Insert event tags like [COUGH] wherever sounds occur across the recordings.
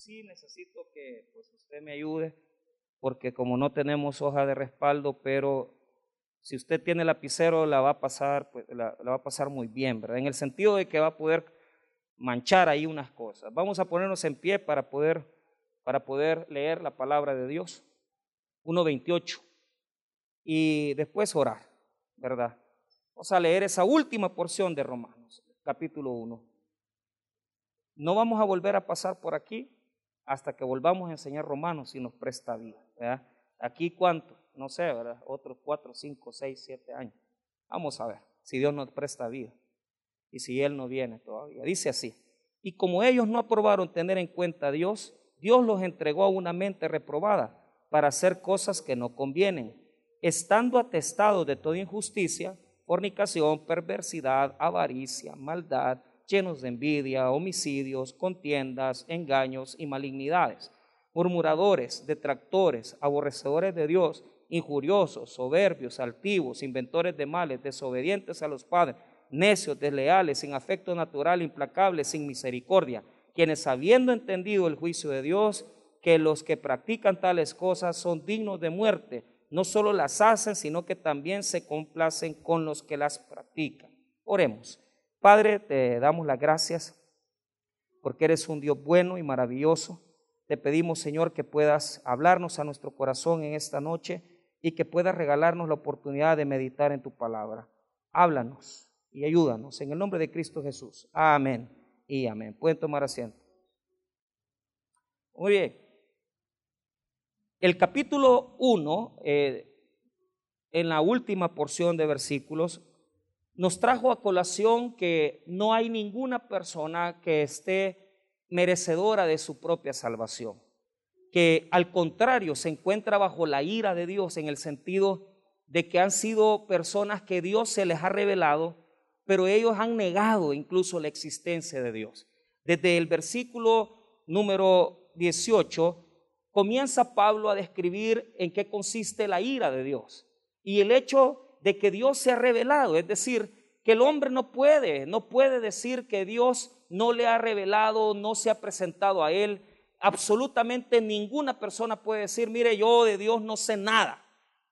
sí necesito que pues, usted me ayude, porque como no tenemos hoja de respaldo, pero si usted tiene lapicero la va a pasar, pues, la, va a pasar muy bien, ¿verdad? En el sentido de que va a poder manchar ahí unas cosas. Vamos a ponernos en pie para poder, para poder leer la palabra de Dios. 1.28. Y después orar, ¿verdad? Vamos a leer esa última porción de Romanos, capítulo 1. No vamos a volver a pasar por aquí hasta que volvamos a enseñar Romanos y nos presta vida. ¿verdad? Aquí cuánto, no sé, ¿verdad? Otros cuatro, cinco, seis, siete años. Vamos a ver si Dios nos presta vida y si Él no viene todavía. Dice así, y como ellos no aprobaron tener en cuenta a Dios, Dios los entregó a una mente reprobada para hacer cosas que no convienen, estando atestados de toda injusticia, fornicación, perversidad, avaricia, maldad, llenos de envidia, homicidios, contiendas, engaños y malignidades, murmuradores, detractores, aborrecedores de Dios, injuriosos, soberbios, altivos, inventores de males, desobedientes a los padres, necios, desleales, sin afecto natural, implacables, sin misericordia, quienes habiendo entendido el juicio de Dios, que los que practican tales cosas son dignos de muerte, no solo las hacen, sino que también se complacen con los que las practican. Oremos. Padre, te damos las gracias porque eres un Dios bueno y maravilloso. Te pedimos, Señor, que puedas hablarnos a nuestro corazón en esta noche y que puedas regalarnos la oportunidad de meditar en tu palabra. Háblanos y ayúdanos en el nombre de Cristo Jesús. Amén y amén. Pueden tomar asiento. Muy bien. El capítulo 1, eh, en la última porción de versículos, nos trajo a colación que no hay ninguna persona que esté merecedora de su propia salvación, que al contrario se encuentra bajo la ira de Dios en el sentido de que han sido personas que Dios se les ha revelado, pero ellos han negado incluso la existencia de Dios. Desde el versículo número 18 comienza Pablo a describir en qué consiste la ira de Dios y el hecho de que Dios se ha revelado, es decir, que el hombre no puede, no puede decir que Dios no le ha revelado, no se ha presentado a él. Absolutamente ninguna persona puede decir, mire, yo de Dios no sé nada.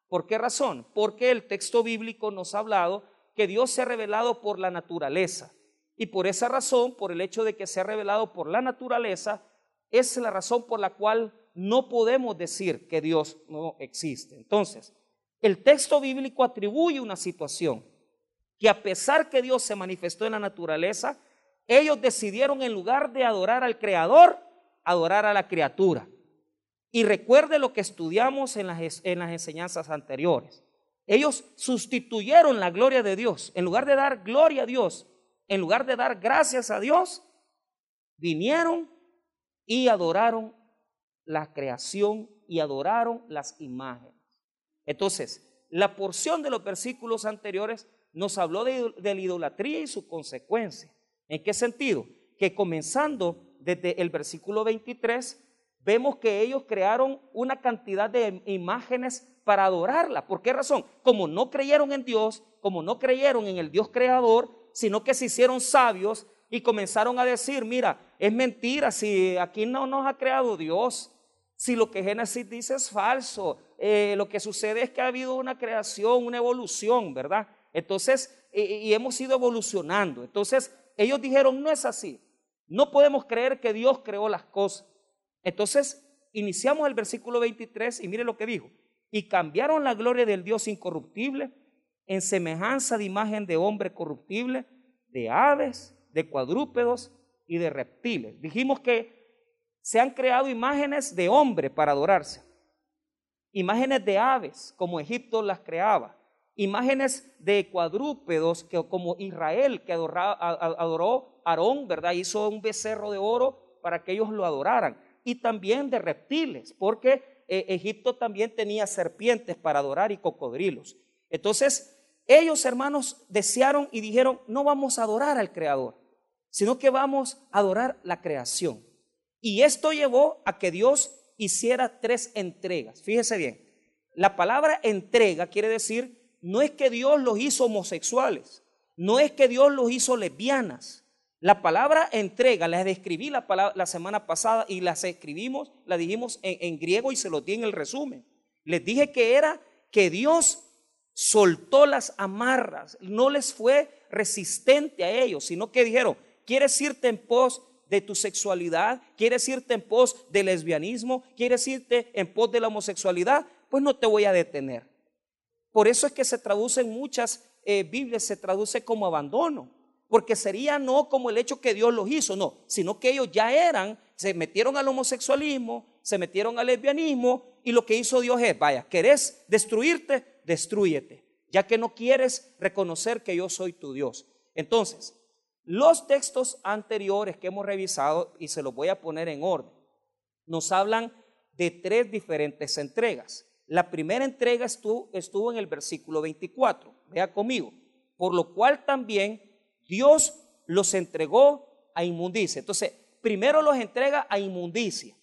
¿Por qué razón? Porque el texto bíblico nos ha hablado que Dios se ha revelado por la naturaleza. Y por esa razón, por el hecho de que se ha revelado por la naturaleza, es la razón por la cual no podemos decir que Dios no existe. Entonces, el texto bíblico atribuye una situación que a pesar que Dios se manifestó en la naturaleza, ellos decidieron en lugar de adorar al Creador, adorar a la criatura. Y recuerde lo que estudiamos en las, en las enseñanzas anteriores. Ellos sustituyeron la gloria de Dios. En lugar de dar gloria a Dios, en lugar de dar gracias a Dios, vinieron y adoraron la creación y adoraron las imágenes. Entonces, la porción de los versículos anteriores nos habló de, la idolatría y su consecuencia. ¿En qué sentido? Que comenzando desde el versículo 23, vemos que ellos crearon una cantidad de imágenes para adorarla. ¿Por qué razón? Como no creyeron en Dios, como no creyeron en el Dios creador, sino que se hicieron sabios y comenzaron a decir, mira, es mentira, si aquí no nos ha creado Dios, si lo que Génesis dice es falso, eh, lo que sucede es que ha habido una creación, una evolución, ¿verdad? Entonces, y hemos ido evolucionando. Entonces, ellos dijeron, no es así. No podemos creer que Dios creó las cosas. Entonces, iniciamos el versículo 23 y mire lo que dijo. Y cambiaron la gloria del Dios incorruptible en semejanza de imagen de hombre corruptible, de aves, de cuadrúpedos y de reptiles. Dijimos que se han creado imágenes de hombre para adorarse imágenes de aves, como Egipto las creaba, imágenes de cuadrúpedos, que, como Israel, que adoró a Aarón, ¿verdad? Hizo un becerro de oro para que ellos lo adoraran, y también de reptiles, porque eh, Egipto también tenía serpientes para adorar y cocodrilos. Entonces, ellos, hermanos, desearon y dijeron, no vamos a adorar al Creador, sino que vamos a adorar la creación. Y esto llevó a que Dios hiciera tres entregas. Fíjese bien, la palabra entrega quiere decir, no es que Dios los hizo homosexuales, no es que Dios los hizo lesbianas, La palabra entrega, la describí la, la semana pasada y las escribimos, la dijimos en, en griego y se lo di en el resumen. Les dije que era que Dios soltó las amarras, no les fue resistente a ellos, sino que dijeron, ¿quieres irte en pos de tu sexualidad? ¿Quieres irte en pos del lesbianismo? ¿Quieres irte en pos de la homosexualidad? Pues no te voy a detener. Por eso es que se traduce en muchas eh, Biblias, se traduce como abandono porque sería no como el hecho que Dios los hizo, no, sino que ellos ya eran, se metieron al homosexualismo, se metieron al lesbianismo y lo que hizo Dios es, vaya, ¿querés destruirte? Destruyete, ya que no quieres reconocer que yo soy tu Dios. Entonces, los textos anteriores que hemos revisado, y se los voy a poner en orden, nos hablan de tres diferentes entregas. La primera entrega estuvo, estuvo en el versículo 24, vea conmigo, por lo cual también Dios los entregó a inmundicia. Entonces, primero los entrega a inmundicia.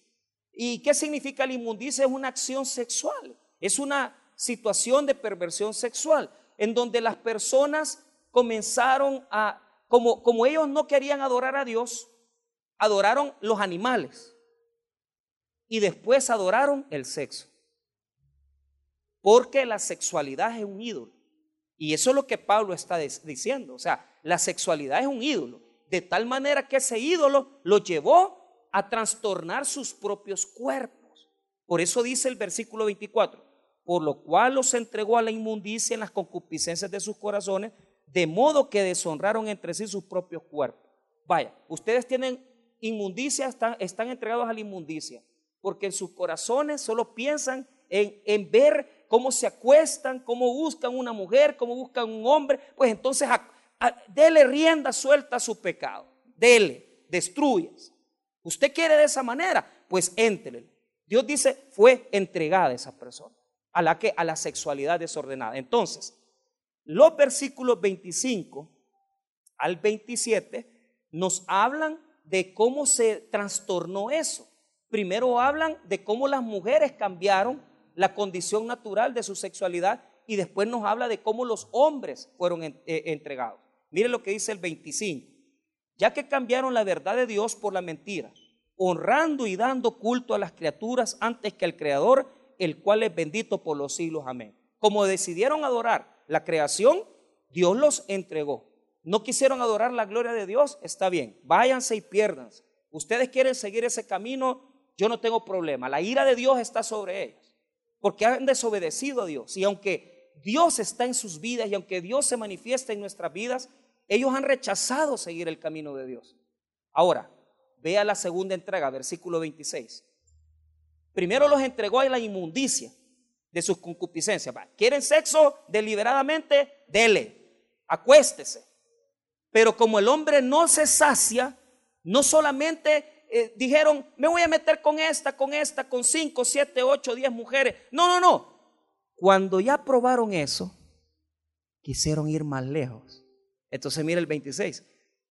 ¿Y qué significa la inmundicia? Es una acción sexual, es una situación de perversión sexual, en donde las personas comenzaron a, como, como ellos no querían adorar a Dios, adoraron los animales y después adoraron el sexo. Porque la sexualidad es un ídolo. Y eso es lo que Pablo está diciendo. O sea, la sexualidad es un ídolo. De tal manera que ese ídolo lo llevó a trastornar sus propios cuerpos. Por eso dice el versículo 24, por lo cual los entregó a la inmundicia en las concupiscencias de sus corazones, de modo que deshonraron entre sí sus propios cuerpos. Vaya, ustedes tienen inmundicia, están, entregados a la inmundicia, porque en sus corazones solo piensan en, en ver cómo se acuestan, cómo buscan una mujer, cómo buscan un hombre, pues entonces dele rienda suelta a su pecado. Dele, destruyas. ¿Usted quiere de esa manera? Pues éntrele. Dios dice, fue entregada esa persona a la que a la sexualidad desordenada. Entonces, los versículos 25 al 27 nos hablan de cómo se trastornó eso. Primero hablan de cómo las mujeres cambiaron la condición natural de su sexualidad y después nos habla de cómo los hombres fueron eh, entregados. Mire lo que dice el 25. Ya que cambiaron la verdad de Dios por la mentira, honrando y dando culto a las criaturas antes que al Creador, el cual es bendito por los siglos. Amén. Como decidieron adorar la creación, Dios los entregó. No quisieron adorar la gloria de Dios, está bien, váyanse y piérdanse. Ustedes quieren seguir ese camino, yo no tengo problema. La ira de Dios está sobre ellos porque han desobedecido a Dios. Y aunque Dios está en sus vidas y aunque Dios se manifiesta en nuestras vidas, ellos han rechazado seguir el camino de Dios. Ahora, vea la segunda entrega, versículo 26. Primero los entregó a la inmundicia de sus concupiscencias. ¿Quieren sexo deliberadamente? Dele, acuéstese. Pero como el hombre no se sacia, no solamente eh, dijeron, me voy a meter con esta, con esta, con cinco, siete, ocho, diez mujeres. No, no, no. Cuando ya probaron eso, quisieron ir más lejos. Entonces mira el 26.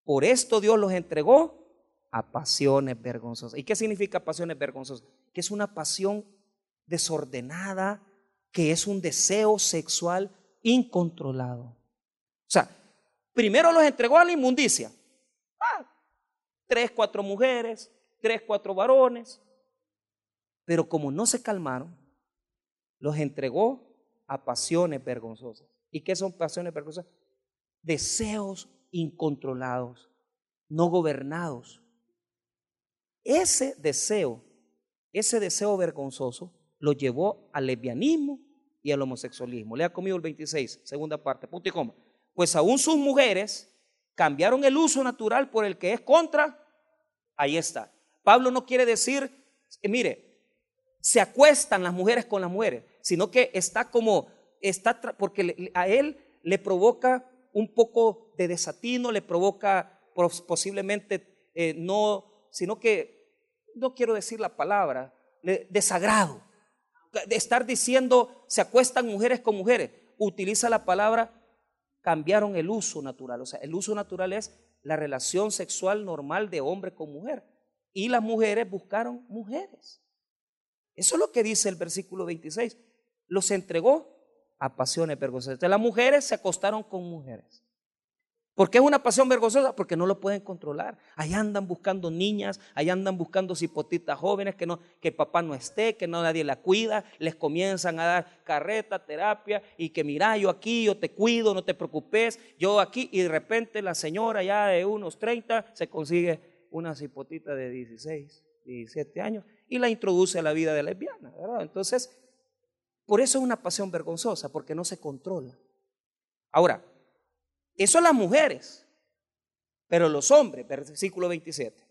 Por esto Dios los entregó a pasiones vergonzosas. ¿Y qué significa pasiones vergonzosas? Que es una pasión desordenada, que es un deseo sexual incontrolado. O sea, primero los entregó a la inmundicia tres, cuatro mujeres, tres, cuatro varones. Pero como no se calmaron, los entregó a pasiones vergonzosas. ¿Y qué son pasiones vergonzosas? Deseos incontrolados, no gobernados. Ese deseo, ese deseo vergonzoso, lo llevó al lesbianismo y al homosexualismo. Lea conmigo el 26, segunda parte, punto y coma. Pues aún sus mujeres cambiaron el uso natural por el que es contra Ahí está. Pablo no quiere decir, eh, mire, se acuestan las mujeres con las mujeres, sino que está como, está, porque a él le provoca un poco de desatino, le provoca posiblemente eh, no, sino que, no quiero decir la palabra, desagrado. Estar diciendo, se acuestan mujeres con mujeres, utiliza la palabra, cambiaron el uso natural. O sea, el uso natural es la relación sexual normal de hombre con mujer. Y las mujeres buscaron mujeres. Eso es lo que dice el versículo 26. Los entregó a pasiones vergonzosas. las mujeres se acostaron con mujeres. ¿Por qué es una pasión vergonzosa? Porque no lo pueden controlar. Ahí andan buscando niñas, ahí andan buscando cipotitas jóvenes que no, que papá no esté, que no nadie la cuida, les comienzan a dar carreta, terapia, y que mira, yo aquí, yo te cuido, no te preocupes, yo aquí, y de repente la señora ya de unos 30 se consigue una cipotita de 16, 17 años y la introduce a la vida de lesbiana. Entonces, por eso es una pasión vergonzosa, porque no se controla. Ahora, eso las mujeres, pero los hombres, versículo 27.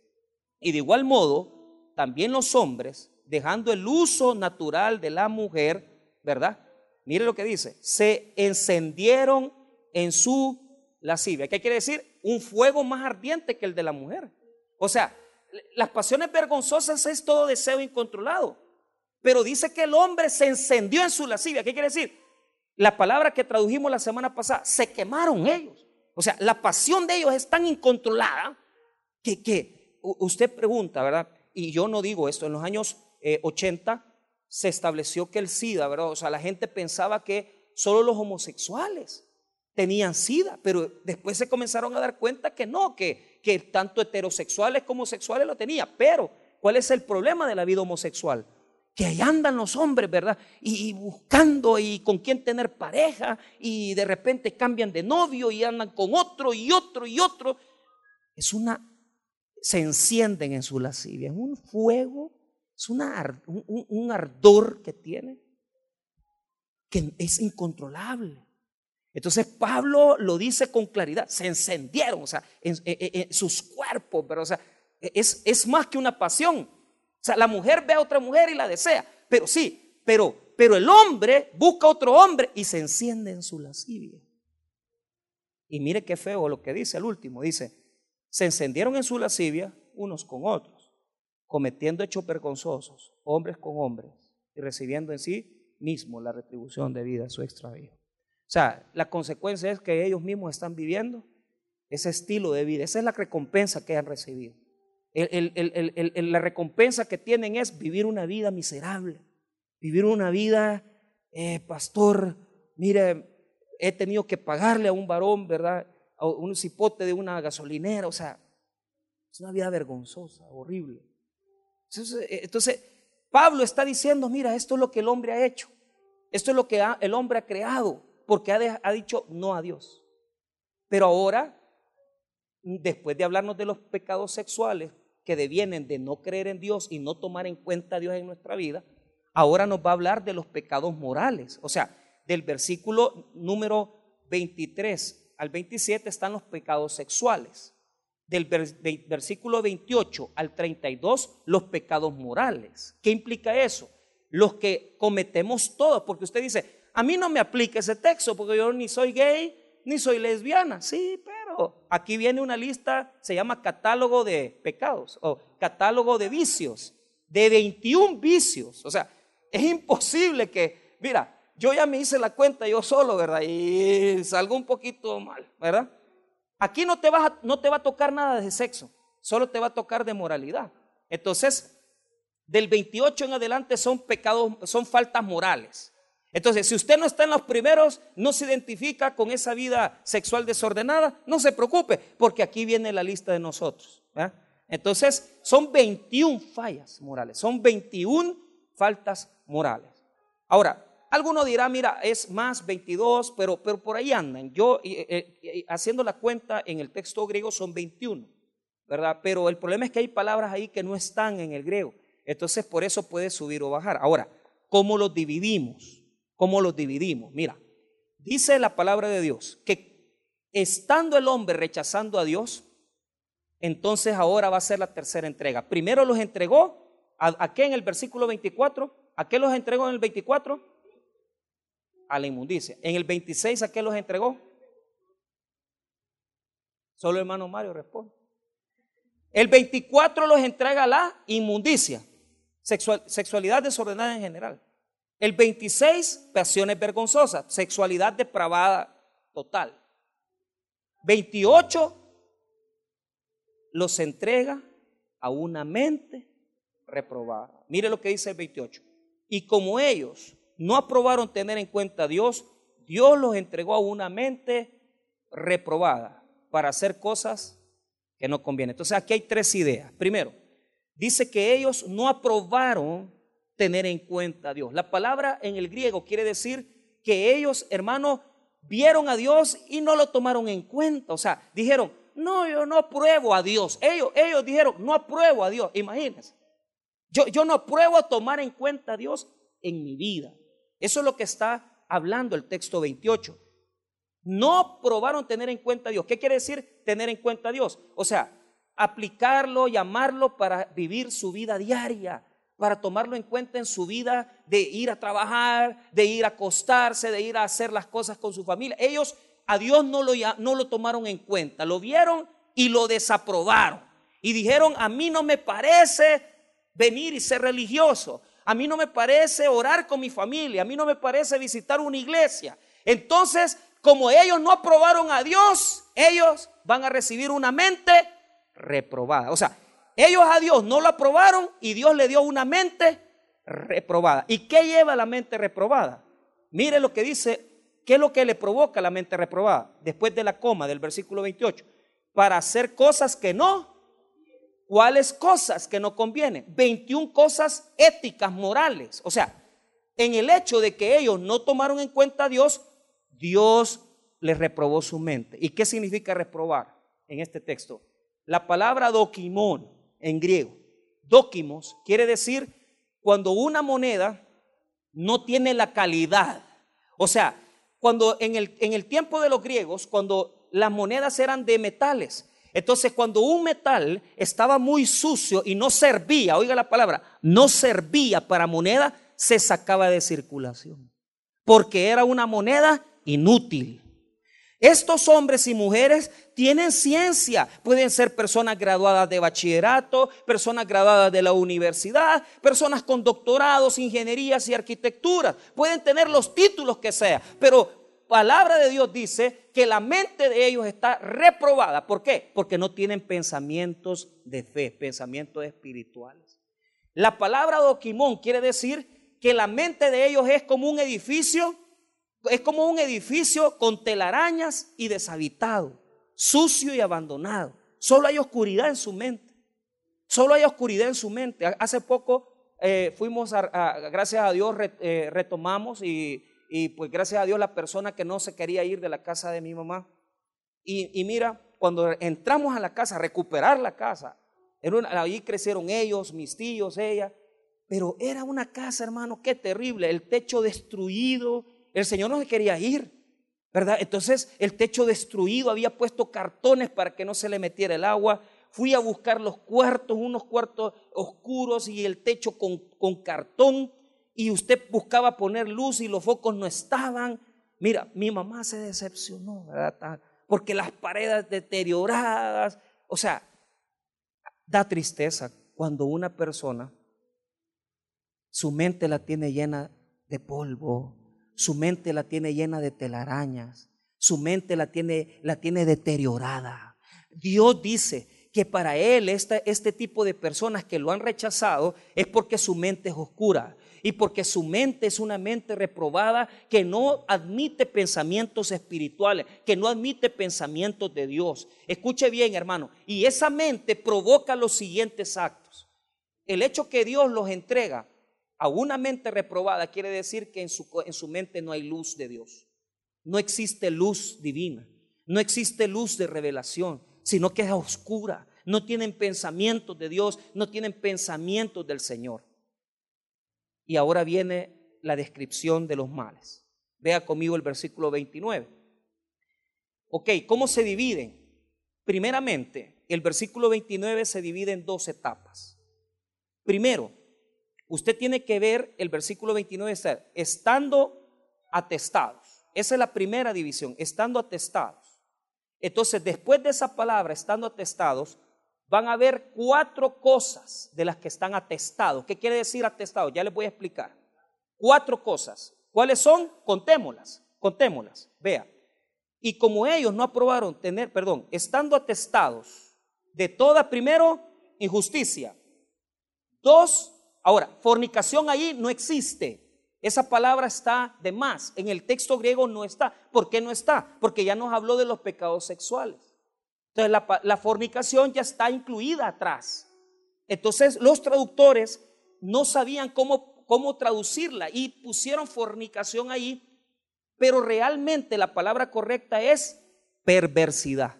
Y de igual modo, también los hombres, dejando el uso natural de la mujer, ¿verdad? Mire lo que dice, se encendieron en su lascivia. ¿Qué quiere decir? Un fuego más ardiente que el de la mujer. O sea, las pasiones vergonzosas es todo deseo incontrolado. Pero dice que el hombre se encendió en su lascivia. ¿Qué quiere decir? La palabra que tradujimos la semana pasada, se quemaron ellos. O sea, la pasión de ellos es tan incontrolada que, que usted pregunta, ¿verdad? Y yo no digo esto, en los años 80 eh, se estableció que el SIDA, ¿verdad? O sea, la gente pensaba que solo los homosexuales tenían SIDA, pero después se comenzaron a dar cuenta que no, que, que tanto heterosexuales como sexuales lo tenía. Pero, ¿cuál es el problema de la vida homosexual? Que ahí andan los hombres, ¿verdad? Y, buscando y con quién tener pareja y de repente cambian de novio y andan con otro y otro y otro. Es una, se encienden en su lascivia, es un fuego, es una, un, ardor que tiene que es incontrolable. Entonces Pablo lo dice con claridad, se encendieron, o sea, en, sus cuerpos, pero o sea, es más que una pasión, o sea, la mujer ve a otra mujer y la desea, pero sí, pero, pero el hombre busca a otro hombre y se enciende en su lascivia. Y mire qué feo lo que dice el último, dice, se encendieron en su lascivia unos con otros, cometiendo hechos vergonzosos, hombres con hombres, y recibiendo en sí mismo la retribución de vida a su extravío. O sea, la consecuencia es que ellos mismos están viviendo ese estilo de vida, esa es la recompensa que han recibido la recompensa que tienen es vivir una vida miserable, vivir una vida, eh, pastor, mire, he tenido que pagarle a un varón, ¿verdad? A un cipote de una gasolinera, o sea, es una vida vergonzosa, horrible. Eh, entonces, Pablo está diciendo, mira, esto es lo que el hombre ha hecho, esto es lo que el hombre ha creado, porque ha dicho no a Dios. Pero ahora, después de hablarnos de los pecados sexuales, que devienen de no creer en Dios y no tomar en cuenta a Dios en nuestra vida, ahora nos va a hablar de los pecados morales. O sea, del versículo número 23 al 27 están los pecados sexuales. Del versículo 28 al 32, los pecados morales. ¿Qué implica eso? Los que cometemos todos, porque usted dice, a mí no me aplica ese texto porque yo ni soy gay ni soy lesbiana. Sí, pero aquí viene una lista, se llama catálogo de pecados o catálogo de vicios, de 21 vicios. O sea, es imposible que, mira, yo ya me hice la cuenta yo solo, ¿verdad? Y salgo un poquito mal, ¿verdad? Aquí no te, va no te va a tocar nada de sexo, solo te va a tocar de moralidad. Entonces, del 28 en adelante son pecados, son faltas morales. Entonces, si usted no está en los primeros, no se identifica con esa vida sexual desordenada, no se preocupe, porque aquí viene la lista de nosotros. Entonces, son 21 fallas morales, son 21 faltas morales. Ahora, alguno dirá, mira, es más 22, pero, pero por ahí andan. Yo, haciendo la cuenta en el texto griego, son 21, ¿verdad? Pero el problema es que hay palabras ahí que no están en el griego. Entonces, por eso puede subir o bajar. Ahora, ¿cómo los dividimos? ¿Cómo los dividimos? Mira, dice la palabra de Dios que estando el hombre rechazando a Dios, entonces ahora va a ser la tercera entrega. Primero los entregó, ¿a, qué en el versículo 24? ¿A qué los entregó en el 24? A la inmundicia. En el 26, ¿a qué los entregó? Solo hermano Mario responde. El 24 los entrega a la inmundicia, sexualidad desordenada en general. El 26, pasiones vergonzosas, sexualidad depravada total. 28, los entrega a una mente reprobada. Mire lo que dice el 28. Y como ellos no aprobaron tener en cuenta a Dios, Dios los entregó a una mente reprobada. para hacer cosas que no convienen. Entonces aquí hay tres ideas. Primero, dice que ellos no aprobaron tener en cuenta a Dios. La palabra en el griego quiere decir que ellos, hermanos, vieron a Dios y no lo tomaron en cuenta. O sea, dijeron, no, yo no apruebo a Dios. Ellos, ellos dijeron, no apruebo a Dios. Imagínense. Yo, yo no apruebo tomar en cuenta a Dios en mi vida. Eso es lo que está hablando el texto 28. No probaron tener en cuenta a Dios. ¿Qué quiere decir tener en cuenta a Dios? O sea, aplicarlo, llamarlo para vivir su vida diaria, para tomarlo en cuenta en su vida de ir a trabajar, de ir a acostarse, de ir a hacer las cosas con su familia. Ellos a Dios no lo, no lo tomaron en cuenta, lo vieron y lo desaprobaron. Y dijeron, a mí no me parece venir y ser religioso, a mí no me parece orar con mi familia, a mí no me parece visitar una iglesia. Entonces, como ellos no aprobaron a Dios, ellos van a recibir una mente reprobada. O sea, ellos a Dios no lo aprobaron y Dios le dio una mente reprobada. ¿Y qué lleva la mente reprobada? Mire lo que dice ¿Qué es lo que le provoca la mente reprobada? Después de la coma del versículo 28. Para hacer cosas que no. ¿Cuáles cosas que no convienen? 21 cosas éticas, morales. O sea, en el hecho de que ellos no tomaron en cuenta a Dios, Dios les reprobó su mente. ¿Y qué significa reprobar en este texto? La palabra dokimon en griego, dokimos, quiere decir cuando una moneda no tiene la calidad. O sea, cuando en el, en el tiempo de los griegos, cuando las monedas eran de metales, entonces cuando un metal estaba muy sucio y no servía, oiga la palabra, no servía para moneda, se sacaba de circulación, porque era una moneda inútil. Estos hombres y mujeres tienen ciencia. Pueden ser personas graduadas de bachillerato, personas graduadas de la universidad, personas con doctorados, ingenierías y arquitectura. Pueden tener los títulos que sea, pero palabra de Dios dice que la mente de ellos está reprobada. ¿Por qué? Porque no tienen pensamientos de fe, pensamientos espirituales. La palabra doquimón quiere decir que la mente de ellos es como un edificio es como un edificio con telarañas y deshabitado, sucio y abandonado. Solo hay oscuridad en su mente. Solo hay oscuridad en su mente. Hace poco eh, fuimos, a, gracias a Dios, eh, retomamos y, pues gracias a Dios la persona que no se quería ir de la casa de mi mamá. Y, mira, cuando entramos a la casa, a recuperar la casa, ahí crecieron ellos, mis tíos, ella, pero era una casa, hermano, qué terrible, el techo destruido, el Señor no se quería ir, ¿verdad? Entonces el techo destruido, había puesto cartones para que no se le metiera el agua. Fui a buscar los cuartos, unos cuartos oscuros y el techo con, con cartón. Y usted buscaba poner luz y los focos no estaban. Mira, mi mamá se decepcionó, ¿verdad? Porque las paredes deterioradas. O sea, da tristeza cuando una persona, su mente la tiene llena de polvo, su mente la tiene llena de telarañas, su mente la tiene, la tiene deteriorada. Dios dice que para Él este tipo de personas que lo han rechazado es porque su mente es oscura y porque su mente es una mente reprobada que no admite pensamientos espirituales, que no admite pensamientos de Dios. Escuche bien, hermano, y esa mente provoca los siguientes actos. El hecho que Dios los entrega a una mente reprobada quiere decir que en su, en su mente no hay luz de Dios. No existe luz divina. No existe luz de revelación, sino que es oscura. No tienen pensamientos de Dios, no tienen pensamientos del Señor. Y ahora viene la descripción de los males. Vea conmigo el versículo 29. Ok, ¿cómo se dividen? Primeramente, el versículo 29 se divide en dos etapas. Primero, usted tiene que ver el versículo 29, estando atestados. Esa es la primera división, estando atestados. Entonces, después de esa palabra, estando atestados, van a ver cuatro cosas de las que están atestados. ¿Qué quiere decir atestados? Ya les voy a explicar. Cuatro cosas. ¿Cuáles son? Contémoslas, contémoslas. Vea. Y como ellos no aprobaron tener, perdón, estando atestados de toda, primero, injusticia. Dos, Ahora, fornicación ahí no existe. Esa palabra está de más. En el texto griego no está. ¿Por qué no está? Porque ya nos habló de los pecados sexuales. Entonces la, fornicación ya está incluida atrás. Entonces los traductores no sabían cómo, cómo traducirla y pusieron fornicación ahí, pero realmente la palabra correcta es perversidad.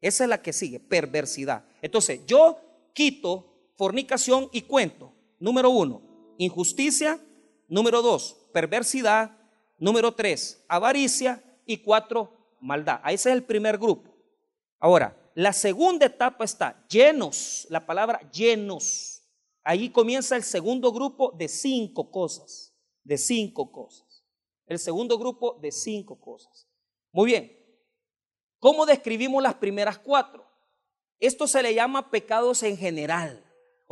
Esa es la que sigue, perversidad. Entonces yo quito fornicación y cuento. Número uno, injusticia. Número dos, perversidad. Número tres, avaricia. Y cuatro, maldad. Ese es el primer grupo. Ahora, la segunda etapa está llenos, la palabra llenos. Ahí comienza el segundo grupo de cinco cosas, de cinco cosas. El segundo grupo de cinco cosas. Muy bien. ¿Cómo describimos las primeras cuatro? Esto se le llama pecados en general.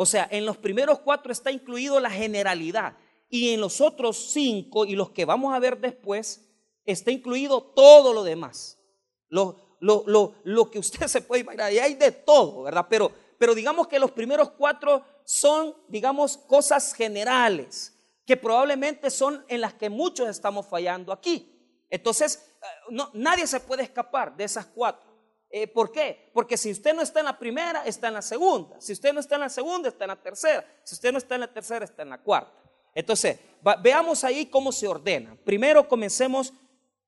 O sea, en los primeros cuatro está incluido la generalidad y en los otros cinco y los que vamos a ver después está incluido todo lo demás. Lo, lo, lo, que usted [LAUGHS] se puede imaginar. Y hay de todo, ¿verdad? Pero, pero digamos que los primeros cuatro son, digamos, cosas generales, que probablemente son en las que muchos estamos fallando aquí. Entonces, eh, nadie se puede escapar de esas cuatro. Eh, ¿Por qué? Porque si usted no está en la primera, está en la segunda. Si usted no está en la segunda, está en la tercera. Si usted no está en la tercera, está en la cuarta. Entonces, veamos ahí cómo se ordena. Primero comencemos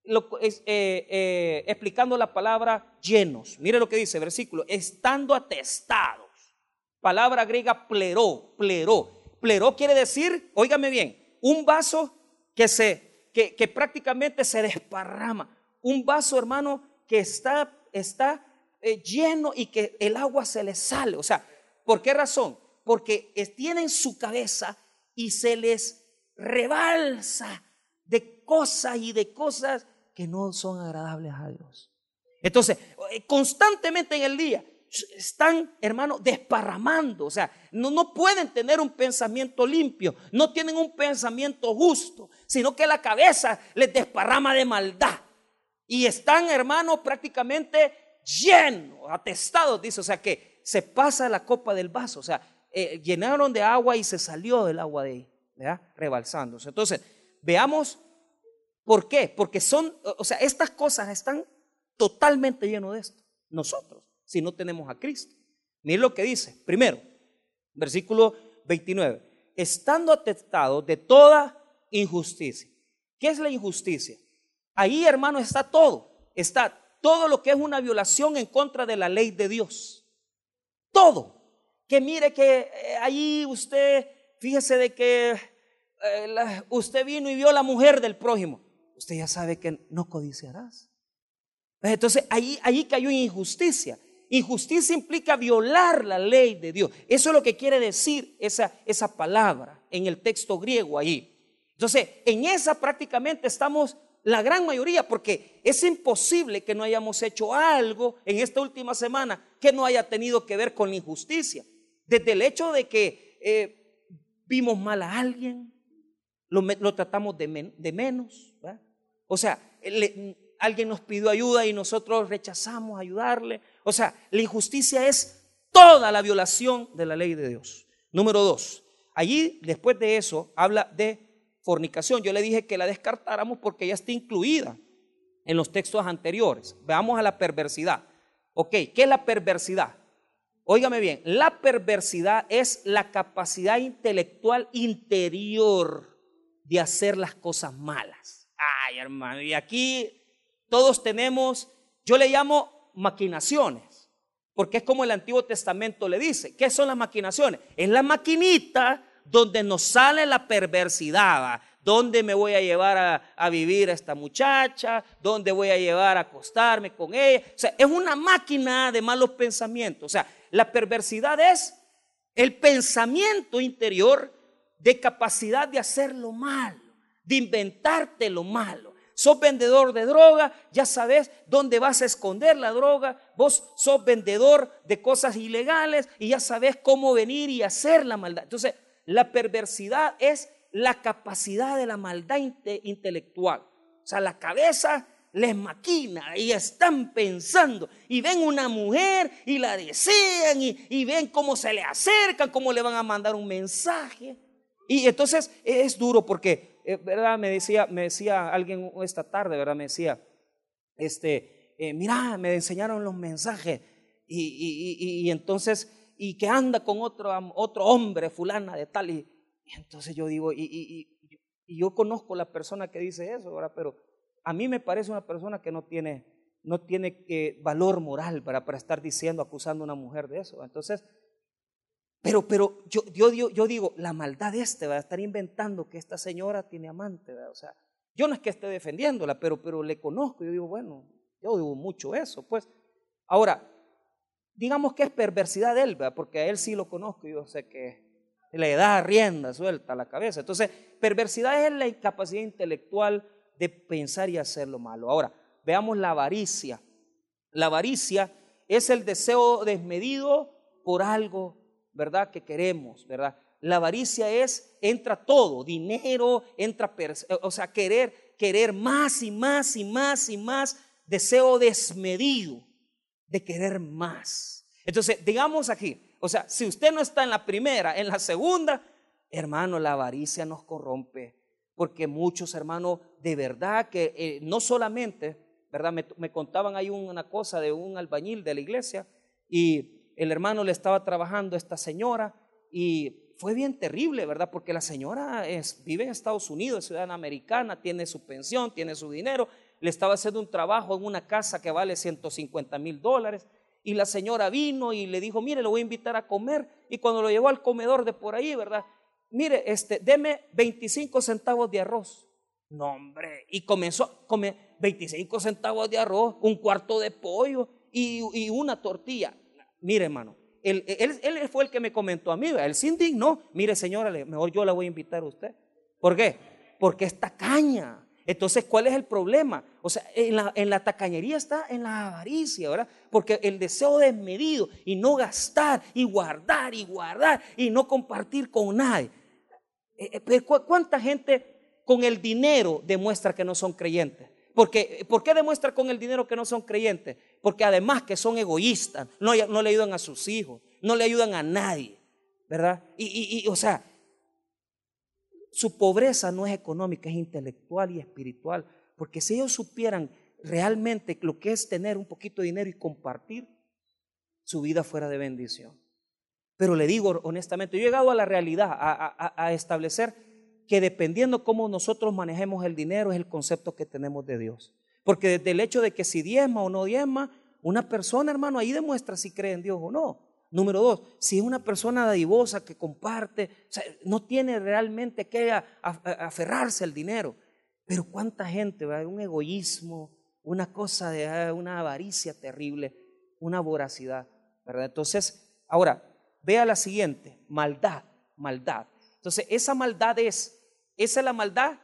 eh, eh, explicando la palabra llenos. Mire lo que dice versículo, estando atestados. Palabra griega pleró, pleró. Pleró quiere decir, óigame bien, un vaso que se, que, que prácticamente se desparrama. Un vaso, hermano, que está está eh, lleno y que el agua se le sale. O sea, ¿por qué razón? Porque tienen su cabeza y se les rebalsa de cosas y de cosas que no son agradables a Dios. Entonces, eh, constantemente en el día están, hermano, desparramando. O sea, no, no pueden tener un pensamiento limpio, no tienen un pensamiento justo, sino que la cabeza les desparrama de maldad. Y están, hermanos, prácticamente llenos, atestados, dice. O sea que se pasa la copa del vaso. O sea, eh, llenaron de agua y se salió del agua de ahí, ¿verdad? Rebalsándose. Entonces, veamos por qué. Porque son, o sea, estas cosas están totalmente llenos de esto. Nosotros, si no tenemos a Cristo. Miren lo que dice. Primero, versículo 29. Estando atestados de toda injusticia. ¿Qué es la injusticia? Ahí, hermano, está todo. Está todo lo que es una violación en contra de la ley de Dios. Todo. Que mire que eh, ahí usted, fíjese de que eh, usted vino y vio la mujer del prójimo. Usted ya sabe que no codiciarás. Entonces ahí, ahí cayó injusticia. Injusticia implica violar la ley de Dios. Eso es lo que quiere decir esa, esa palabra en el texto griego ahí. Entonces, en esa prácticamente estamos la gran mayoría, porque es imposible que no hayamos hecho algo en esta última semana que no haya tenido que ver con la injusticia. Desde el hecho de que eh, vimos mal a alguien, lo, tratamos de, menos. O sea, alguien nos pidió ayuda y nosotros rechazamos ayudarle. O sea, la injusticia es toda la violación de la ley de Dios. Número dos, allí después de eso habla de fornicación. Yo le dije que la descartáramos porque ya está incluida en los textos anteriores. Veamos a la perversidad. Ok, ¿qué es la perversidad? Óigame bien, la perversidad es la capacidad intelectual interior de hacer las cosas malas. Ay, hermano, y aquí todos tenemos, yo le llamo maquinaciones, porque es como el Antiguo Testamento le dice. ¿Qué son las maquinaciones? Es la maquinita donde nos sale la perversidad. ¿Dónde me voy a llevar a, vivir a esta muchacha? ¿Dónde voy a llevar a acostarme con ella? O sea, es una máquina de malos pensamientos. O sea, la perversidad es el pensamiento interior de capacidad de hacer lo malo, de inventarte lo malo. Sos vendedor de droga, ya sabes dónde vas a esconder la droga. Vos sos vendedor de cosas ilegales y ya sabes cómo venir y hacer la maldad. Entonces, la perversidad es la capacidad de la maldad intelectual. O sea, la cabeza les maquina y están pensando y ven una mujer y la desean y, ven cómo se le acercan, cómo le van a mandar un mensaje. Y entonces es duro porque, eh, ¿verdad? Me decía, me decía alguien esta tarde, ¿verdad? Me decía, este, eh, mira, me enseñaron los mensajes y, entonces, y que anda con otro, otro hombre, fulana de tal. Y, entonces yo digo, y, yo conozco la persona que dice eso, ahora pero a mí me parece una persona que no tiene, no tiene eh, valor moral para, para estar diciendo, acusando a una mujer de eso. Entonces, pero, pero yo, yo, yo, digo, la maldad este va a estar inventando que esta señora tiene amante, o sea, yo no es que esté defendiéndola, pero, pero le conozco, yo digo, bueno, yo digo mucho eso, pues. Ahora, digamos que es perversidad de él, porque a él sí lo conozco, yo sé que le da rienda suelta a la cabeza. Entonces, perversidad es la incapacidad intelectual de pensar y hacer lo malo. Ahora, veamos la avaricia. La avaricia es el deseo desmedido por algo ¿verdad? Que queremos, ¿verdad? La avaricia es, entra todo, dinero, entra, o sea, querer, querer más y más y más y más, deseo desmedido de querer más. Entonces, digamos aquí, o sea, si usted no está en la primera, en la segunda, hermano, la avaricia nos corrompe, porque muchos hermanos, de verdad que eh, no solamente, ¿verdad? Me, contaban ahí una cosa de un albañil de la iglesia y el hermano le estaba trabajando a esta señora y fue bien terrible, ¿verdad? Porque la señora es, vive en Estados Unidos, ciudadana americana, tiene su pensión, tiene su dinero, le estaba haciendo un trabajo en una casa que vale 150 mil dólares. Y la señora vino y le dijo, mire, lo voy a invitar a comer. Y cuando lo llevó al comedor de por ahí, ¿verdad? Mire, este, deme 25 centavos de arroz. No, hombre. Y comenzó a comer 25 centavos de arroz, un cuarto de pollo y, y una tortilla. Mire, hermano, él, él, fue el que me comentó a mí, él se indignó. Mire, señora, mejor yo la voy a invitar a usted. ¿Por qué? Porque es tacaña. Entonces, ¿cuál es el problema? O sea, en la, en la, tacañería está en la avaricia, ¿verdad? Porque el deseo desmedido y no gastar y guardar y guardar y no compartir con nadie. Eh, eh, ¿Cuánta gente con el dinero demuestra que no son creyentes? Porque, ¿Por qué demuestra con el dinero que no son creyentes? Porque además que son egoístas, no, no le ayudan a sus hijos, no le ayudan a nadie, ¿verdad? Y, y, o sea, su pobreza no es económica, es intelectual y espiritual. Porque si ellos supieran realmente lo que es tener un poquito de dinero y compartir, su vida fuera de bendición. Pero le digo honestamente, yo he llegado a la realidad, a, establecer que dependiendo cómo nosotros manejemos el dinero es el concepto que tenemos de Dios. Porque desde el hecho de que si diezma o no diezma, una persona, hermano, ahí demuestra si cree en Dios o no. Número dos, si es una persona dadivosa que comparte, no tiene realmente que aferrarse al dinero. Pero cuánta gente, ¿verdad? un egoísmo, una cosa de ah, una avaricia terrible, una voracidad, ¿verdad? Entonces, ahora, vea la siguiente, maldad, maldad. Entonces, esa maldad es, esa es la maldad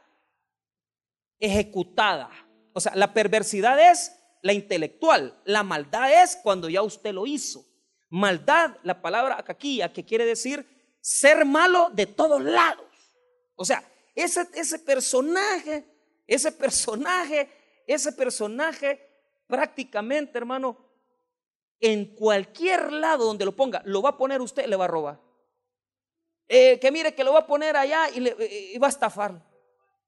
ejecutada. O sea, la perversidad es la intelectual, la maldad es cuando ya usted lo hizo. Maldad, la palabra aquí, que quiere decir ser malo de todos lados. O sea, ese, ese personaje, ese personaje, ese personaje prácticamente, hermano, en cualquier lado donde lo ponga, lo va a poner usted, le va a robar. Eh, que mire que lo va a poner allá y, le, eh, va a estafar.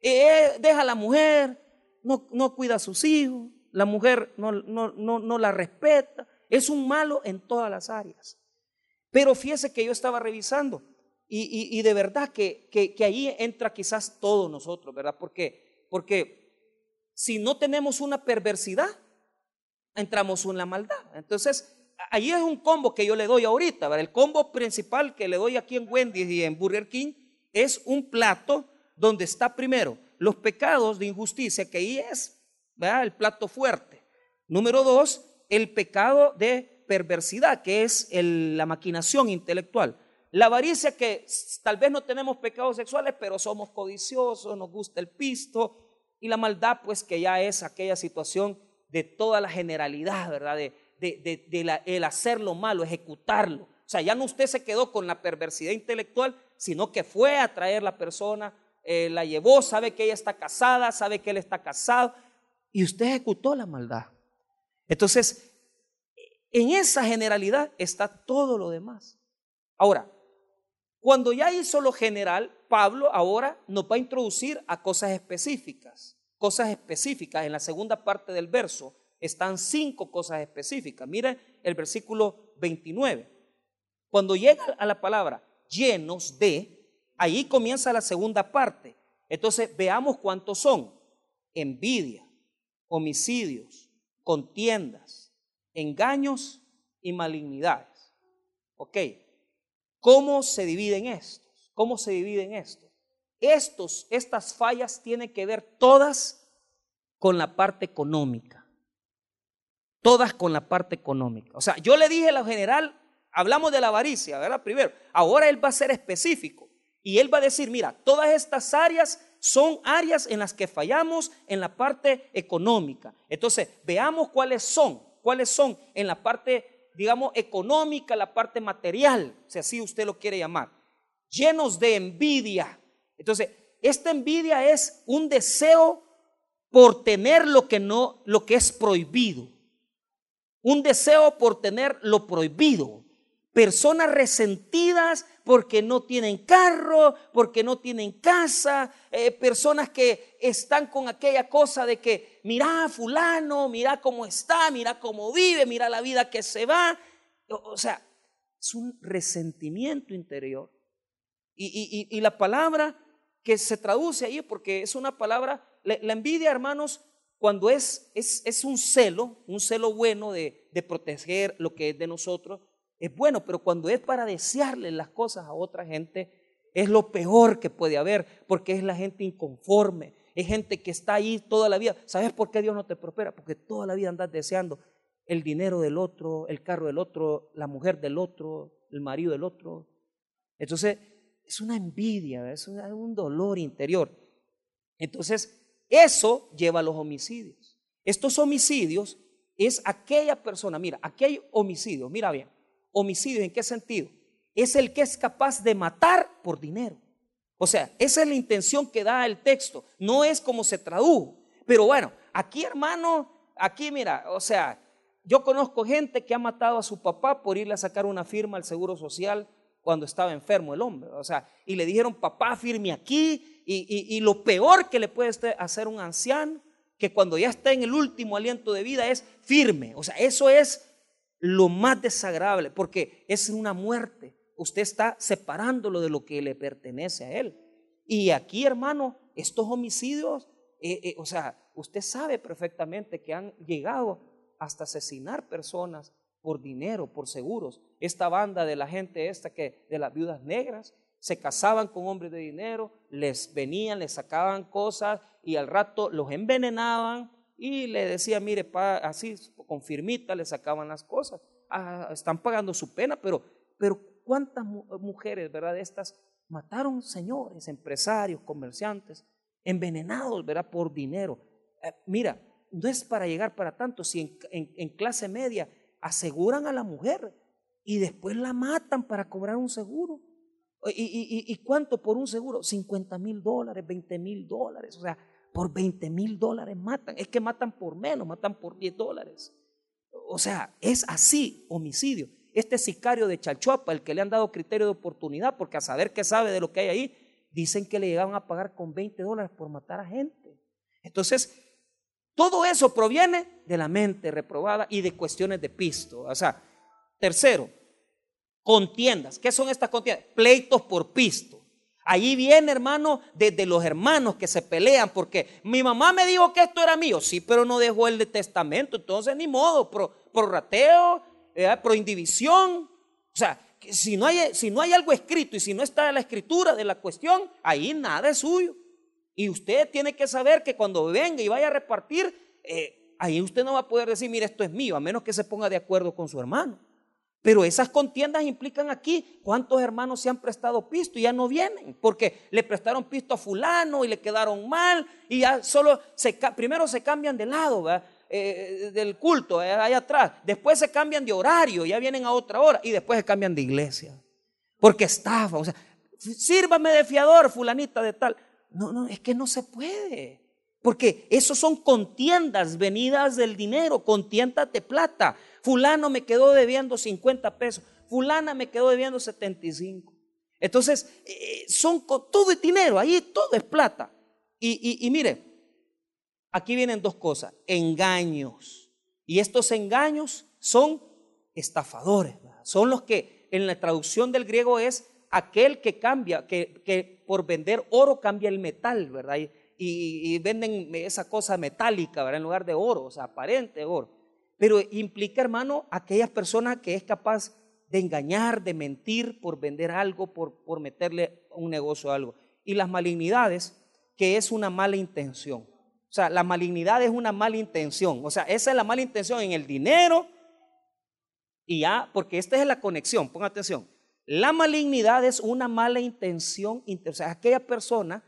Eh, deja a la mujer, no, no, cuida a sus hijos, la mujer no, no, no, la respeta. Es un malo en todas las áreas. Pero fíjese que yo estaba revisando y, y, de verdad que, que, ahí entra quizás todos nosotros, ¿verdad? Porque, porque si no tenemos una perversidad, entramos en la maldad. Entonces, Allí es un combo que yo le doy ahorita. El combo principal que le doy aquí en Wendy's y en Burger King es un plato donde está primero los pecados de injusticia, que ahí es el plato fuerte. Número dos, el pecado de perversidad, que es la maquinación intelectual. La avaricia, que tal vez no tenemos pecados sexuales, pero somos codiciosos, nos gusta el pisto. Y la maldad, pues que ya es aquella situación de toda la generalidad, ¿verdad? De, de, el hacer lo malo, ejecutarlo. O sea, ya no usted se quedó con la perversidad intelectual, sino que fue a traer la persona, eh, la llevó, sabe que ella está casada, sabe que él está casado, y usted ejecutó la maldad. Entonces, en esa generalidad está todo lo demás. Ahora, cuando ya hizo lo general, Pablo ahora nos va a introducir a cosas específicas, cosas específicas en la segunda parte del verso están cinco cosas específicas. Mire el versículo 29. Cuando llega a la palabra llenos de, ahí comienza la segunda parte. Entonces veamos cuántos son. Envidia, homicidios, contiendas, engaños y malignidades. ¿Ok? ¿Cómo se dividen estos? ¿Cómo se dividen estos? Estos, estas fallas tienen que ver todas con la parte económica. Todas con la parte económica. O sea, yo le dije a lo general, hablamos de la avaricia, ¿verdad? Primero, ahora él va a ser específico y él va a decir, mira, todas estas áreas son áreas en las que fallamos en la parte económica. Entonces, veamos cuáles son, cuáles son en la parte, digamos, económica, la parte material, si así usted lo quiere llamar, llenos de envidia. Entonces, esta envidia es un deseo por tener lo que no, lo que es prohibido. Un deseo por tener lo prohibido. Personas resentidas porque no tienen carro, porque no tienen casa, eh, personas que están con aquella cosa de que mira fulano, mira cómo está, mira cómo vive, mira la vida que se va. O, sea, es un resentimiento interior. Y, la palabra que se traduce ahí, porque es una palabra, la, envidia, hermanos, cuando es, es, es, un celo, un celo bueno de, de proteger lo que es de nosotros, es bueno, pero cuando es para desearle las cosas a otra gente, es lo peor que puede haber, porque es la gente inconforme, es gente que está ahí toda la vida. ¿Sabes por qué Dios no te prospera? Porque toda la vida andas deseando el dinero del otro, el carro del otro, la mujer del otro, el marido del otro. Entonces, es una envidia, es un dolor interior. Entonces, eso lleva a los homicidios. Estos homicidios es aquella persona, mira, aquí hay homicidios, mira bien, homicidio, ¿en qué sentido? Es el que es capaz de matar por dinero. O sea, esa es la intención que da el texto, no es como se tradujo. Pero bueno, aquí hermano, aquí mira, o sea, yo conozco gente que ha matado a su papá por irle a sacar una firma al Seguro Social cuando estaba enfermo el hombre. O sea, y le dijeron, papá, firme aquí. Y, y lo peor que le puede hacer un anciano, que cuando ya está en el último aliento de vida, es firme. O sea, eso es lo más desagradable, porque es una muerte. Usted está separándolo de lo que le pertenece a él. Y aquí, hermano, estos homicidios, eh, eh, o sea, usted sabe perfectamente que han llegado hasta asesinar personas por dinero, por seguros. Esta banda de la gente esta que de las viudas negras se casaban con hombres de dinero, les venían, les sacaban cosas y al rato los envenenaban y le decía, mire, así con firmita le sacaban las cosas. Ah, están pagando su pena, pero, pero ¿cuántas mujeres, verdad, estas mataron señores, empresarios, comerciantes, envenenados, verdad, por dinero? Eh, mira, no es para llegar para tanto, si en, clase media aseguran a la mujer y después la matan para cobrar un seguro. ¿Y, y cuánto por un seguro? 50 mil dólares, 20 mil dólares. O sea, por 20 mil dólares matan. Es que matan por menos, matan por 10 dólares. O sea, es así, homicidio. Este sicario de Chalchuapa, el que le han dado criterio de oportunidad, porque a saber qué sabe de lo que hay ahí, dicen que le llegaban a pagar con 20 dólares por matar a gente. Entonces, todo eso proviene de la mente reprobada y de cuestiones de pisto. O sea, tercero, contiendas. ¿Qué son estas contiendas? Pleitos por pisto. Ahí viene, hermano, desde los hermanos que se pelean, porque mi mamá me dijo que esto era mío, sí, pero no dejó el testamento, entonces ni modo, pro, rateo, pro indivisión. O sea, si no, hay, si no hay algo escrito y si no está la escritura de la cuestión, ahí nada es suyo. Y usted tiene que saber que cuando venga y vaya a repartir, eh, ahí usted no va a poder decir, mire, esto es mío, a menos que se ponga de acuerdo con su hermano. Pero esas contiendas implican aquí cuántos hermanos se han prestado pisto y ya no vienen, porque le prestaron pisto a fulano y le quedaron mal y ya solo primero se cambian de lado eh, del culto, eh, ahí atrás, después se cambian de horario, ya vienen a otra hora y después se cambian de iglesia, porque estafa, o sea, sírvame de fiador, fulanita de tal. No, no, es que no se puede. Porque esos son contiendas venidas del dinero, contiendas de plata. Fulano me quedó debiendo 50 pesos, fulana me quedó debiendo 75. Entonces, eh, son todo es dinero, ahí todo es plata. Y, mire, aquí vienen dos cosas, engaños. Y estos engaños son estafadores, son los que en la traducción del griego es aquel que cambia, que, por vender oro cambia el metal, ¿verdad? Y, venden esa cosa metálica, ¿verdad? En lugar de oro, o sea, aparente oro. Pero implica, hermano, aquella persona que es capaz de engañar, de mentir por vender algo, por, por meterle un negocio a algo. Y las malignidades, que es una mala intención. O sea, la malignidad es una mala intención. O sea, esa es la mala intención en el dinero. Y ya, porque esta es la conexión, ponga atención. La malignidad es una mala intención, o sea, aquella persona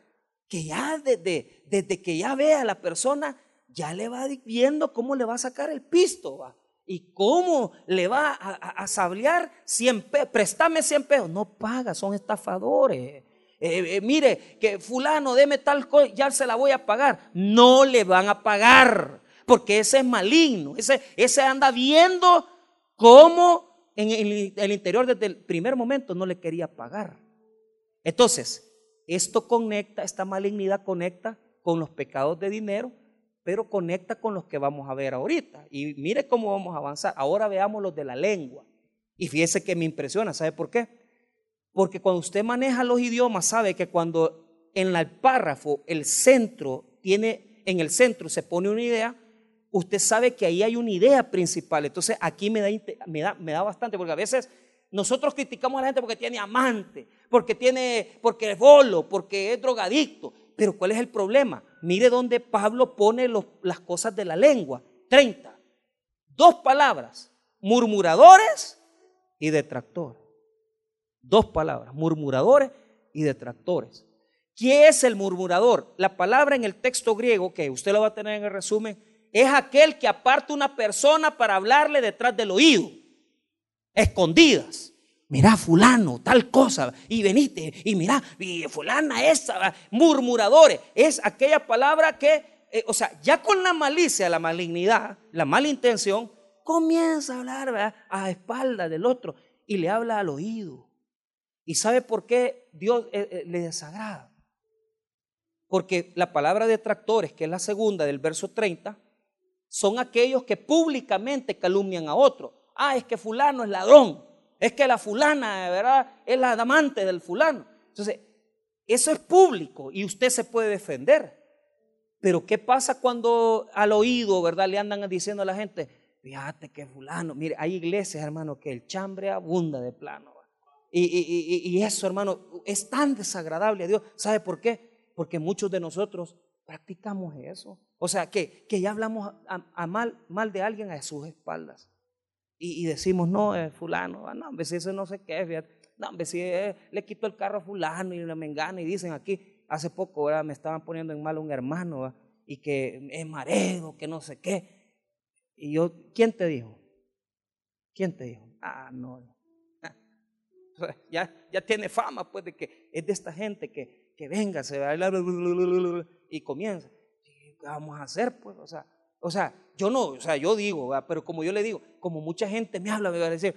que ya desde, desde que ya ve a la persona, ya le va viendo cómo le va a sacar el pisto. ¿va? ¿Y cómo le va a, a, sablear 100 pesos? Préstame 100 pesos. No paga, son estafadores. Eh, eh, mire, que fulano, deme tal cosa, ya se la voy a pagar. No le van a pagar, porque ese es maligno. Ese, ese anda viendo cómo en el interior desde el primer momento no le quería pagar. Entonces, esto conecta, esta malignidad conecta con los pecados de dinero pero conecta con los que vamos a ver ahorita. Y mire cómo vamos a avanzar. Ahora veamos los de la lengua. Y fíjese que me impresiona, ¿sabe por qué? Porque cuando usted maneja los idiomas, sabe que cuando en el párrafo el centro tiene, en el centro se pone una idea, usted sabe que ahí hay una idea principal. Entonces aquí me da, me da, me da bastante, porque a veces nosotros criticamos a la gente porque tiene amante, porque tiene, porque es bolo, porque es drogadicto. Pero ¿cuál es el problema? Mire dónde Pablo pone las cosas de la lengua. 30. Dos palabras. Murmuradores y detractores. Dos palabras. Murmuradores y detractores. ¿Quién es el murmurador? La palabra en el texto griego, que usted lo va a tener en el resumen, es aquel que aparta una persona para hablarle detrás del oído, escondidas mira fulano, tal cosa, y venite, y mira, y fulana esa, murmuradores, es aquella palabra que, eh, o sea, ya con la malicia, la malignidad, la mala intención, comienza a hablar a espaldas del otro y le habla al oído. ¿Y sabe por qué Dios eh, eh, le desagrada? Porque la palabra detractores, que es la segunda del verso 30, son aquellos que públicamente calumnian a otro. Ah, es que fulano es ladrón. Es que la fulana, ¿verdad? Es la amante del fulano. Entonces, eso es público y usted se puede defender. Pero ¿qué pasa cuando al oído, ¿verdad? Le andan diciendo a la gente, fíjate que fulano, mire, hay iglesias, hermano, que el chambre abunda de plano. Y, eso, hermano, es tan desagradable a Dios. ¿Sabe por qué? Porque muchos de nosotros practicamos eso. O sea, que, que ya hablamos a, mal, mal de alguien a sus espaldas. Y, decimos, no, es fulano, ah, no, hombre, si eso no sé qué, no, hombre, si le quito el carro a fulano y me engana y dicen aquí, hace poco, ¿verdad? me estaban poniendo en mal un hermano y que es mareo, que no sé qué. Y yo, ¿quién te dijo? ¿Quién te dijo? Ah, no. Ya, ya tiene fama, pues, de que es de esta gente que, que venga, se va y comienza. ¿Qué vamos a hacer, pues? O sea, o sea, yo no, o sea, yo digo, pero como yo le digo, como mucha gente me habla, me va a decir,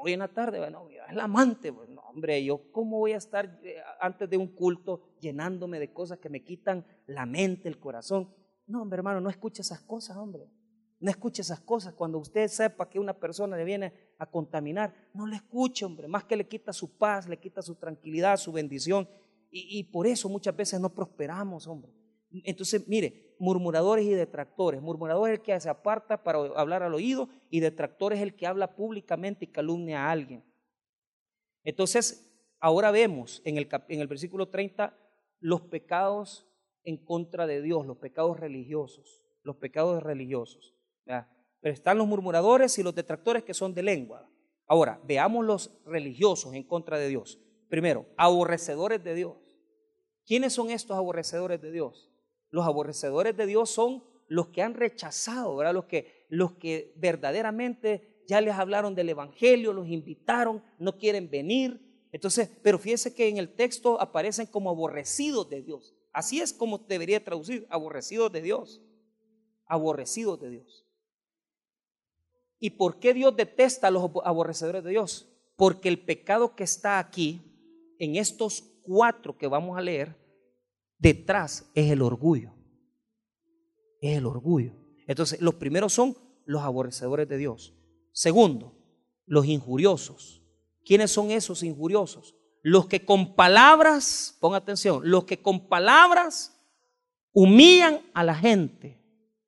hoy en la tarde, bueno, es la amante, pues, no, hombre, yo cómo voy a estar eh, antes de un culto llenándome de cosas que me quitan la mente, el corazón. No, hombre, hermano, no escuche esas cosas, hombre. No escuche esas cosas. Cuando usted sepa que una persona le viene a contaminar, no le escuche, hombre. Más que le quita su paz, le quita su tranquilidad, su bendición. Y, y por eso muchas veces no prosperamos, hombre. Entonces, mire, murmuradores y detractores. Murmurador es el que se aparta para hablar al oído y detractor es el que habla públicamente y calumnia a alguien. Entonces, ahora vemos en el, en el versículo 30 los pecados en contra de Dios, los pecados religiosos, los pecados religiosos. Pero están los murmuradores y los detractores que son de lengua. Ahora, veamos los religiosos en contra de Dios. Primero, aborrecedores de Dios. ¿Quiénes son estos aborrecedores de Dios? Los aborrecedores de Dios son los que han rechazado. Los que, los que verdaderamente ya les hablaron del Evangelio, los invitaron, no quieren venir. Entonces, pero fíjese que en el texto aparecen como aborrecidos de Dios. Así es como debería traducir, aborrecidos de Dios. Aborrecidos de Dios. ¿Y por qué Dios detesta a los aborrecedores de Dios? Porque el pecado que está aquí, en estos cuatro que vamos a leer, detrás es el orgullo. Es el orgullo. Entonces, los primeros son los aborrecedores de Dios. Segundo, los injuriosos. ¿Quiénes son esos injuriosos? Los que con palabras, ponga atención, los que con palabras humillan a la gente,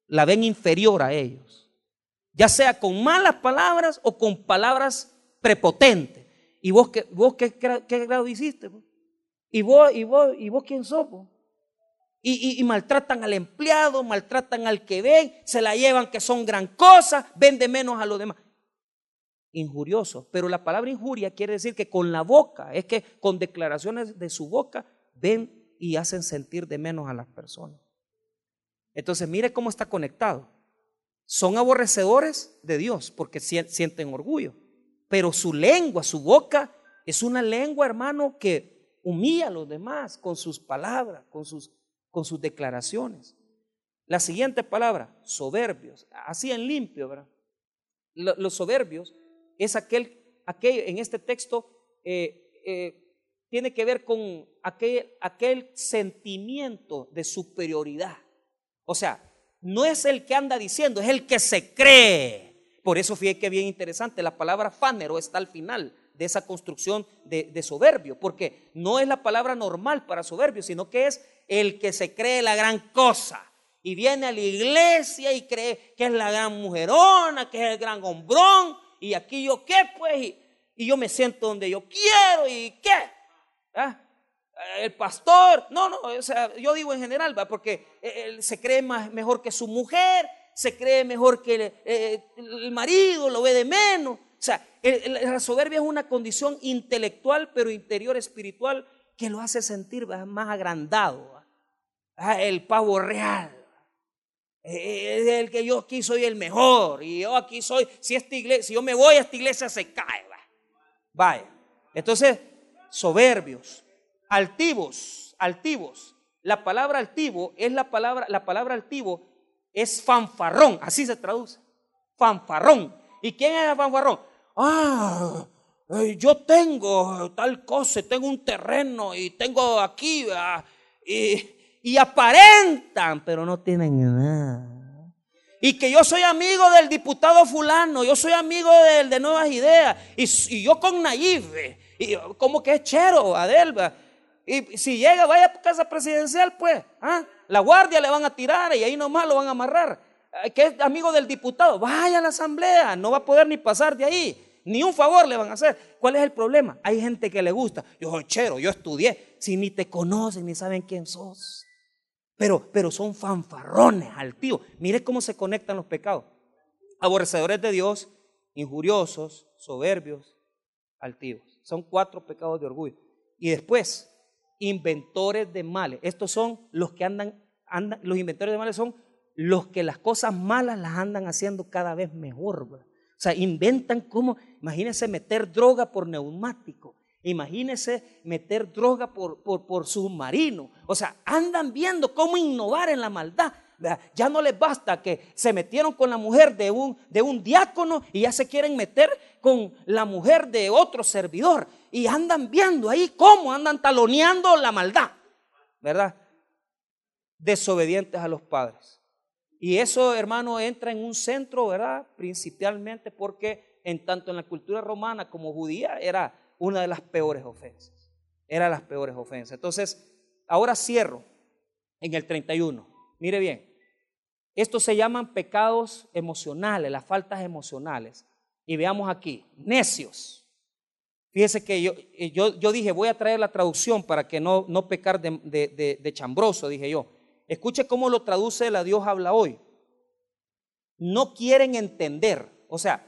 la ven inferior a ellos. Ya sea con malas palabras o con palabras prepotentes. ¿Y vos qué, vos qué, grado hiciste? ¿Y vos, y vos, y vos quién sos? Y, maltratan al empleado, maltratan al que ven, se la llevan que son gran cosa, vende menos a los demás. Injurioso. Pero la palabra injuria quiere decir que con la boca, es que con declaraciones de su boca ven y hacen sentir de menos a las personas. Entonces, mire cómo está conectado. Son aborrecedores de Dios porque sienten orgullo. Pero su lengua, su boca, es una lengua, hermano, que humilla a los demás con sus palabras, con sus con sus declaraciones. La siguiente palabra, soberbios, así en limpio, ¿verdad? Los soberbios es aquel, aquel en este texto eh, eh, tiene que ver con aquel, aquel sentimiento de superioridad. O sea, no es el que anda diciendo, es el que se cree. Por eso fíjate que bien interesante, la palabra fánero está al final de esa construcción de, soberbio, porque no es la palabra normal para soberbio, sino que es el que se cree la gran cosa y viene a la iglesia y cree que es la gran mujerona, que es el gran hombrón, y aquí yo qué, pues, y, yo me siento donde yo quiero, y qué. ¿Ah? El pastor, no, no, o sea, yo digo en general, ¿va? porque él se cree más, mejor que su mujer, se cree mejor que eh, el marido, lo ve de menos. O sea, la soberbia es una condición intelectual, pero interior espiritual, que lo hace sentir más agrandado. Ah, el pavo real. Es el que yo aquí soy el mejor. Y yo aquí soy, si, esta iglesia, si yo me voy a esta iglesia se cae. Vaya. Entonces, soberbios, altivos, altivos. La palabra altivo es la palabra, la palabra altivo es fanfarrón, así se traduce. Fanfarrón. ¿Y quién es fanfarrón? Ah, yo tengo tal cosa, tengo un terreno y tengo aquí, y y aparentan, pero no tienen nada. Y que yo soy amigo del diputado fulano, yo soy amigo del de Nuevas Ideas, y, yo con Nayib, y como que es chero, Adelba. Y si llega, vaya a casa presidencial, pues, ¿ah? la guardia le van a tirar y ahí nomás lo van a amarrar. Que es amigo del diputado, vaya a la asamblea, no va a poder ni pasar de ahí. Ni un favor le van a hacer. ¿Cuál es el problema? Hay gente que le gusta. Yo soy chero, yo estudié. Si ni te conocen ni saben quién sos. Pero, pero son fanfarrones, altivos. Mire cómo se conectan los pecados. Aborrecedores de Dios, injuriosos, soberbios, altivos. Son cuatro pecados de orgullo. Y después, inventores de males. Estos son los que andan, andan los inventores de males son los que las cosas malas las andan haciendo cada vez mejor. Sea, inventan cómo, imagínense meter droga por neumático, Imagínese meter droga por, por, submarino. O sea, andan viendo cómo innovar en la maldad. Ya no les basta que se metieron con la mujer de un, de un diácono y ya se quieren meter con la mujer de otro servidor. Y andan viendo ahí cómo andan taloneando la maldad. ¿Verdad? Desobedientes a los padres. Y eso, hermano, entra en un centro, ¿verdad? Principalmente porque en tanto en la cultura romana como judía era una de las peores ofensas. Era las peores ofensas. Entonces, ahora cierro en el 31. Mire bien, estos se llaman pecados emocionales, las faltas emocionales. Y veamos aquí, necios. Fíjese que yo, eh, yo, yo dije, voy a traer la traducción para que no, no pecar de, de, de chambroso, dije yo. Escuche cómo lo traduce la Dios habla hoy. No quieren entender. O sea,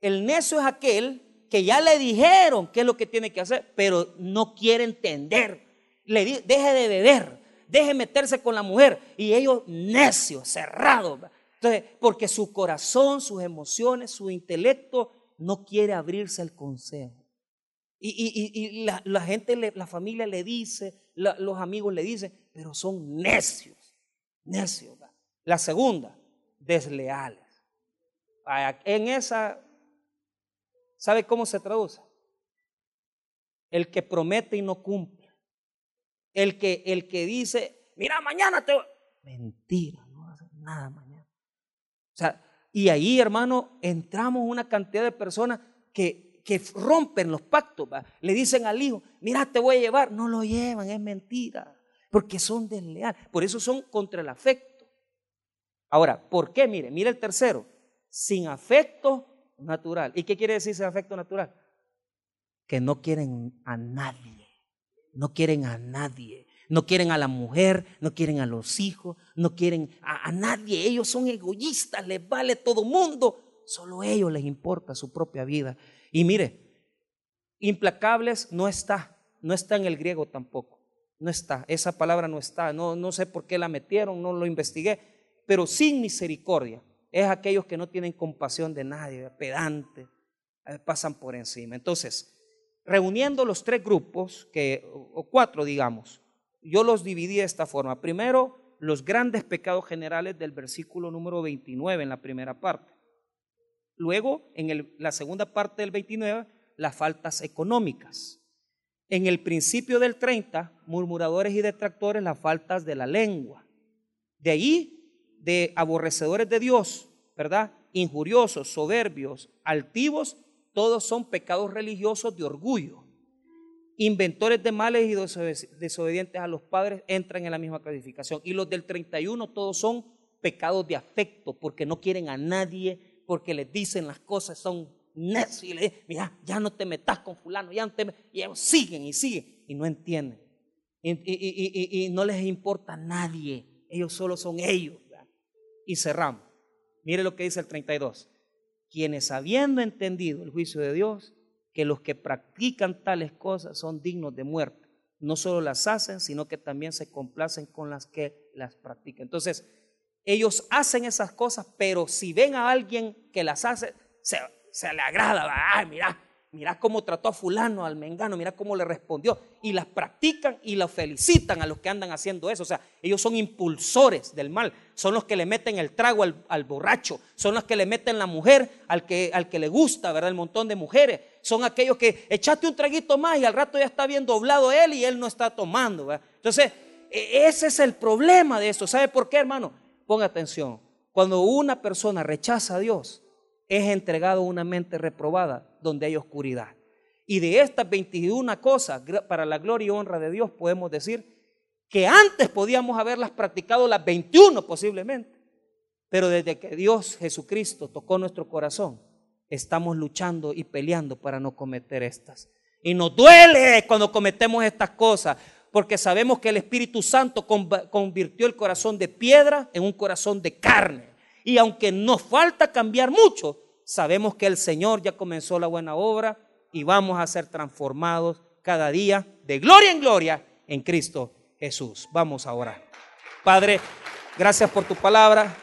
el necio es aquel que ya le dijeron qué es lo que tiene que hacer, pero no quiere entender. Le deje de beber, deje meterse con la mujer. Y ellos necios, cerrados. Porque su corazón, sus emociones, su intelecto no quiere abrirse al consejo. Y, la, gente, la familia le dice, los amigos le dicen, pero son necios, necios. La segunda, desleales. En esa ¿Sabe cómo se traduce? El que promete y no cumple. El que, el que dice, mira, mañana te voy. Mentira, no va a hacer nada mañana. O sea, Y ahí, hermano, entramos una cantidad de personas que, que rompen los pactos. Le dicen al hijo, mira, te voy a llevar. No lo llevan, es mentira. Porque son desleales. Por eso son contra el afecto. Ahora, ¿por qué? Mire, mire el tercero. Sin afecto natural. ¿Y qué quiere decir sin afecto natural? Que no quieren a nadie. No quieren a nadie. No quieren a la mujer, no quieren a los hijos, no quieren a, nadie. Ellos son egoístas, les vale todo mundo. Solo a ellos les importa su propia vida. Y mire, implacables no está, no está en el griego tampoco. No está, esa palabra no está. No, no sé por qué la metieron, no lo investigué. Pero sin misericordia es aquellos que no tienen compasión de nadie, pedantes, eh, pasan por encima. Entonces, reuniendo los tres grupos, que, o cuatro digamos, yo los dividí de esta forma. Primero, los grandes pecados generales del versículo número 29 en la primera parte. Luego, en la segunda parte del 29, las faltas económicas. En el principio del 30, murmuradores y detractores, las faltas de la lengua. De ahí, de aborrecedores de Dios, ¿verdad? Injuriosos, soberbios, altivos, todos son pecados religiosos de orgullo inventores de males y desobedientes a los padres entran en la misma clasificación. Y los del 31 todos son pecados de afecto, porque no quieren a nadie, porque les dicen las cosas, son necios y le mira, ya no te metas con fulano, ya no te y ellos siguen y siguen y no entienden. Y, no les importa a nadie, ellos solo son ellos. Y cerramos. Mire lo que dice el 32. Quienes habiendo entendido el juicio de Dios, que los que practican tales cosas son dignos de muerte. No solo las hacen, sino que también se complacen con las que las practican. Entonces, ellos hacen esas cosas, pero si ven a alguien que las hace, se, le agrada. Ay, mira, mira cómo trató a fulano, al mengano, mira cómo le respondió. Y las practican y las felicitan a los que andan haciendo eso. O sea, ellos son impulsores del mal. Son los que le meten el trago al, borracho. Son los que le meten la mujer al que, le gusta, ¿verdad? El montón de mujeres. Son aquellos que echaste un traguito más y al rato ya está bien doblado él y él no está tomando. Entonces, e, ese es el problema de esto. ¿Sabe por qué, hermano? Ponga atención. Cuando una persona rechaza a Dios, es entregado una mente reprobada donde hay oscuridad. Y de estas 21 cosas, para la gloria y honra de Dios, podemos decir que antes podíamos haberlas practicado las 21 posiblemente. Pero desde que Dios Jesucristo tocó nuestro corazón, estamos luchando y peleando para no cometer estas. Y nos duele cuando cometemos estas cosas, porque sabemos que el Espíritu Santo convirtió el corazón de piedra en un corazón de carne. Y aunque nos falta cambiar mucho, sabemos que el Señor ya comenzó la buena obra y vamos a ser transformados cada día de gloria en gloria en Cristo Jesús. Vamos a orar. Padre, gracias por tu palabra.